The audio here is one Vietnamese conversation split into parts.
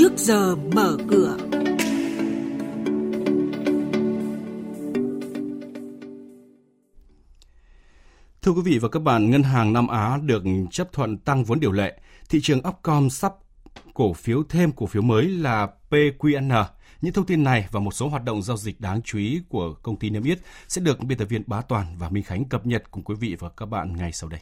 trước giờ mở cửa. Thưa quý vị và các bạn, Ngân hàng Nam Á được chấp thuận tăng vốn điều lệ. Thị trường Upcom sắp cổ phiếu thêm cổ phiếu mới là PQN. Những thông tin này và một số hoạt động giao dịch đáng chú ý của công ty niêm yết sẽ được biên tập viên Bá Toàn và Minh Khánh cập nhật cùng quý vị và các bạn ngay sau đây.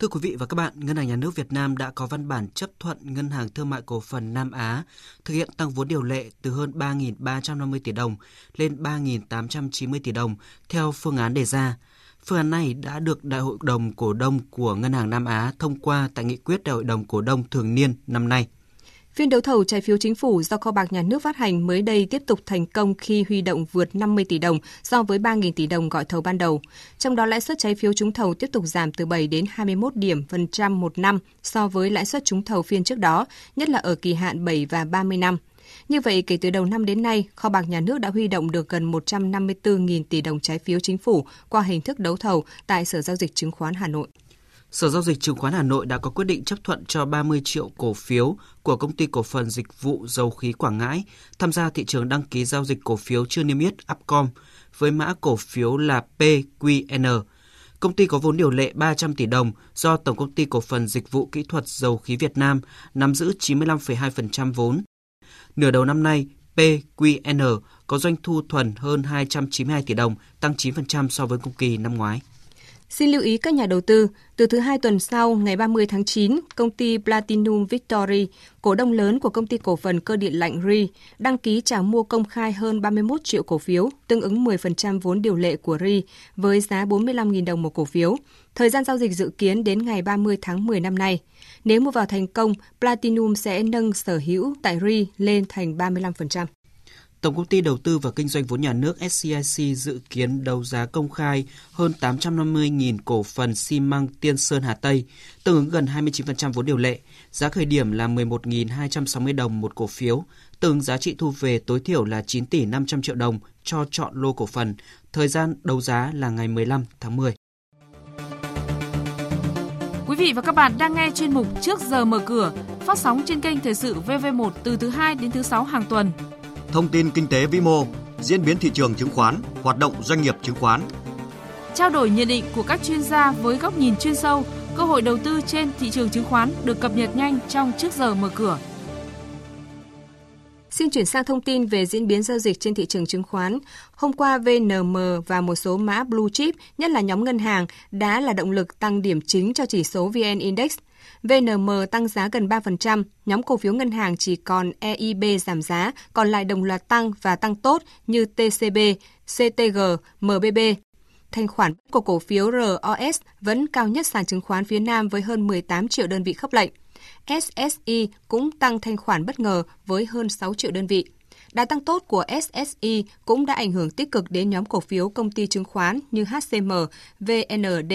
Thưa quý vị và các bạn, Ngân hàng Nhà nước Việt Nam đã có văn bản chấp thuận Ngân hàng Thương mại Cổ phần Nam Á thực hiện tăng vốn điều lệ từ hơn 3.350 tỷ đồng lên 3.890 tỷ đồng theo phương án đề ra. Phương án này đã được Đại hội đồng cổ đông của Ngân hàng Nam Á thông qua tại nghị quyết Đại hội đồng cổ đông thường niên năm nay. Phiên đấu thầu trái phiếu chính phủ do kho bạc nhà nước phát hành mới đây tiếp tục thành công khi huy động vượt 50 tỷ đồng so với 3.000 tỷ đồng gọi thầu ban đầu. Trong đó lãi suất trái phiếu trúng thầu tiếp tục giảm từ 7 đến 21 điểm phần trăm một năm so với lãi suất trúng thầu phiên trước đó, nhất là ở kỳ hạn 7 và 30 năm. Như vậy, kể từ đầu năm đến nay, kho bạc nhà nước đã huy động được gần 154.000 tỷ đồng trái phiếu chính phủ qua hình thức đấu thầu tại Sở Giao dịch Chứng khoán Hà Nội. Sở Giao dịch Chứng khoán Hà Nội đã có quyết định chấp thuận cho 30 triệu cổ phiếu của công ty cổ phần dịch vụ dầu khí Quảng Ngãi tham gia thị trường đăng ký giao dịch cổ phiếu chưa niêm yết Upcom với mã cổ phiếu là PQN. Công ty có vốn điều lệ 300 tỷ đồng do Tổng công ty cổ phần dịch vụ kỹ thuật dầu khí Việt Nam nắm giữ 95,2% vốn. Nửa đầu năm nay, PQN có doanh thu thuần hơn 292 tỷ đồng, tăng 9% so với cùng kỳ năm ngoái. Xin lưu ý các nhà đầu tư, từ thứ hai tuần sau, ngày 30 tháng 9, công ty Platinum Victory, cổ đông lớn của công ty cổ phần cơ điện lạnh RI, đăng ký trả mua công khai hơn 31 triệu cổ phiếu, tương ứng 10% vốn điều lệ của RI, với giá 45.000 đồng một cổ phiếu. Thời gian giao dịch dự kiến đến ngày 30 tháng 10 năm nay. Nếu mua vào thành công, Platinum sẽ nâng sở hữu tại RI lên thành 35%. Tổng công ty đầu tư và kinh doanh vốn nhà nước SCIC dự kiến đấu giá công khai hơn 850.000 cổ phần xi măng Tiên Sơn Hà Tây, tương ứng gần 29% vốn điều lệ. Giá khởi điểm là 11.260 đồng một cổ phiếu, tương ứng giá trị thu về tối thiểu là 9 tỷ 500 triệu đồng cho chọn lô cổ phần. Thời gian đấu giá là ngày 15 tháng 10. Quý vị và các bạn đang nghe chuyên mục Trước giờ mở cửa, phát sóng trên kênh Thời sự VV1 từ thứ 2 đến thứ 6 hàng tuần thông tin kinh tế vĩ mô, diễn biến thị trường chứng khoán, hoạt động doanh nghiệp chứng khoán. Trao đổi nhận định của các chuyên gia với góc nhìn chuyên sâu, cơ hội đầu tư trên thị trường chứng khoán được cập nhật nhanh trong trước giờ mở cửa. Xin chuyển sang thông tin về diễn biến giao dịch trên thị trường chứng khoán. Hôm qua, VNM và một số mã blue chip, nhất là nhóm ngân hàng, đã là động lực tăng điểm chính cho chỉ số VN Index – VNM tăng giá gần 3%, nhóm cổ phiếu ngân hàng chỉ còn EIB giảm giá, còn lại đồng loạt tăng và tăng tốt như TCB, CTG, MBB. Thanh khoản của cổ phiếu ROS vẫn cao nhất sàn chứng khoán phía Nam với hơn 18 triệu đơn vị khớp lệnh. SSI cũng tăng thanh khoản bất ngờ với hơn 6 triệu đơn vị. Đà tăng tốt của SSI cũng đã ảnh hưởng tích cực đến nhóm cổ phiếu công ty chứng khoán như HCM, VND,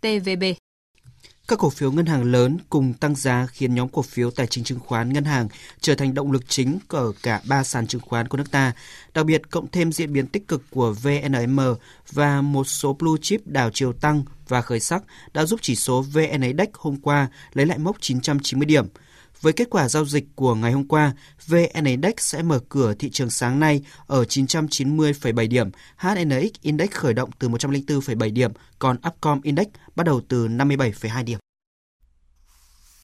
TVB. Các cổ phiếu ngân hàng lớn cùng tăng giá khiến nhóm cổ phiếu tài chính chứng khoán ngân hàng trở thành động lực chính ở cả ba sàn chứng khoán của nước ta. Đặc biệt, cộng thêm diễn biến tích cực của VNM và một số blue chip đảo chiều tăng và khởi sắc đã giúp chỉ số VN Index hôm qua lấy lại mốc 990 điểm. Với kết quả giao dịch của ngày hôm qua, VN Index sẽ mở cửa thị trường sáng nay ở 990,7 điểm, HNX Index khởi động từ 104,7 điểm, còn Upcom Index bắt đầu từ 57,2 điểm.